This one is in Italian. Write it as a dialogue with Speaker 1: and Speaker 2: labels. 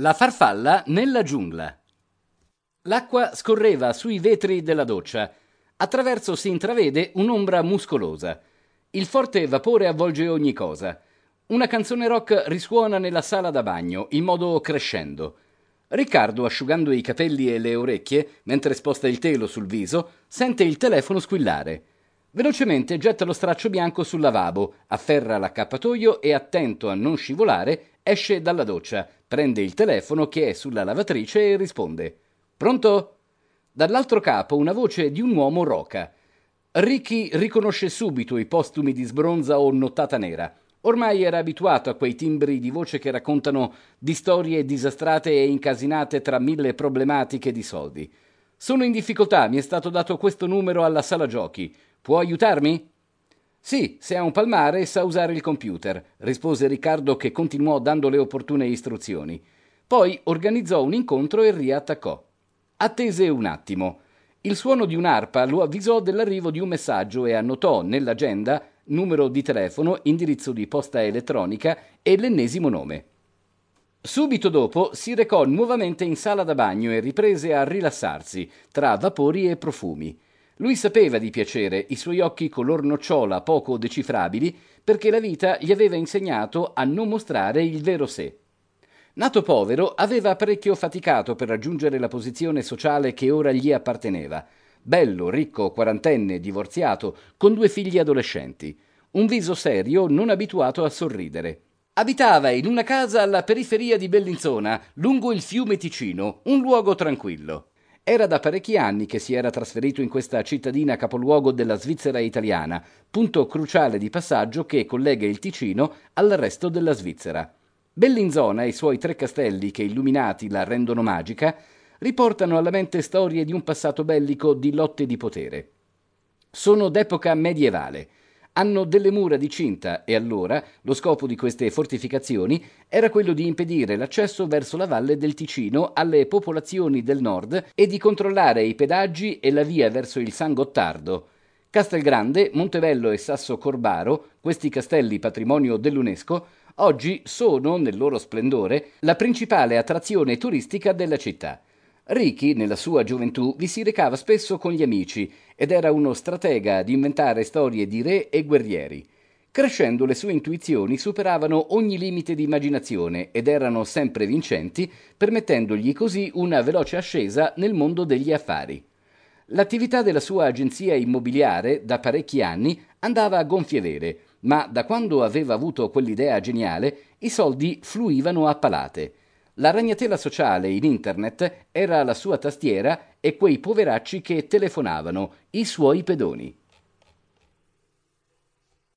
Speaker 1: La farfalla nella giungla. L'acqua scorreva sui vetri della doccia. Attraverso si intravede un'ombra muscolosa. Il forte vapore avvolge ogni cosa. Una canzone rock risuona nella sala da bagno, in modo crescendo. Riccardo, asciugando i capelli e le orecchie, mentre sposta il telo sul viso, sente il telefono squillare. Velocemente getta lo straccio bianco sul lavabo, afferra l'accappatoio e, attento a non scivolare, esce dalla doccia, prende il telefono che è sulla lavatrice e risponde. Pronto? Dall'altro capo una voce di un uomo roca. Ricky riconosce subito i postumi di sbronza o nottata nera. Ormai era abituato a quei timbri di voce che raccontano di storie disastrate e incasinate tra mille problematiche di soldi. Sono in difficoltà, mi è stato dato questo numero alla sala giochi. Può aiutarmi? Sì, se ha un palmare sa usare il computer, rispose Riccardo che continuò dando le opportune istruzioni. Poi organizzò un incontro e riattaccò. Attese un attimo. Il suono di un'arpa lo avvisò dell'arrivo di un messaggio e annotò nell'agenda numero di telefono, indirizzo di posta elettronica e l'ennesimo nome. Subito dopo si recò nuovamente in sala da bagno e riprese a rilassarsi tra vapori e profumi. Lui sapeva di piacere, i suoi occhi color nocciola poco decifrabili, perché la vita gli aveva insegnato a non mostrare il vero sé. Nato povero, aveva parecchio faticato per raggiungere la posizione sociale che ora gli apparteneva. Bello, ricco, quarantenne, divorziato, con due figli adolescenti. Un viso serio, non abituato a sorridere. Abitava in una casa alla periferia di Bellinzona, lungo il fiume Ticino, un luogo tranquillo. Era da parecchi anni che si era trasferito in questa cittadina capoluogo della Svizzera italiana, punto cruciale di passaggio che collega il Ticino al resto della Svizzera. Bellinzona e i suoi tre castelli che illuminati la rendono magica riportano alla mente storie di un passato bellico di lotte di potere. Sono d'epoca medievale hanno delle mura di cinta e allora lo scopo di queste fortificazioni era quello di impedire l'accesso verso la valle del Ticino alle popolazioni del nord e di controllare i pedaggi e la via verso il San Gottardo. Castelgrande, Montevello e Sasso Corbaro, questi castelli patrimonio dell'UNESCO, oggi sono, nel loro splendore, la principale attrazione turistica della città. Ricky, nella sua gioventù, vi si recava spesso con gli amici ed era uno stratega di inventare storie di re e guerrieri. Crescendo le sue intuizioni superavano ogni limite di immaginazione ed erano sempre vincenti, permettendogli così una veloce ascesa nel mondo degli affari. L'attività della sua agenzia immobiliare da parecchi anni andava a gonfie vele, ma da quando aveva avuto quell'idea geniale i soldi fluivano a palate. La ragnatela sociale in internet era la sua tastiera e quei poveracci che telefonavano, i suoi pedoni.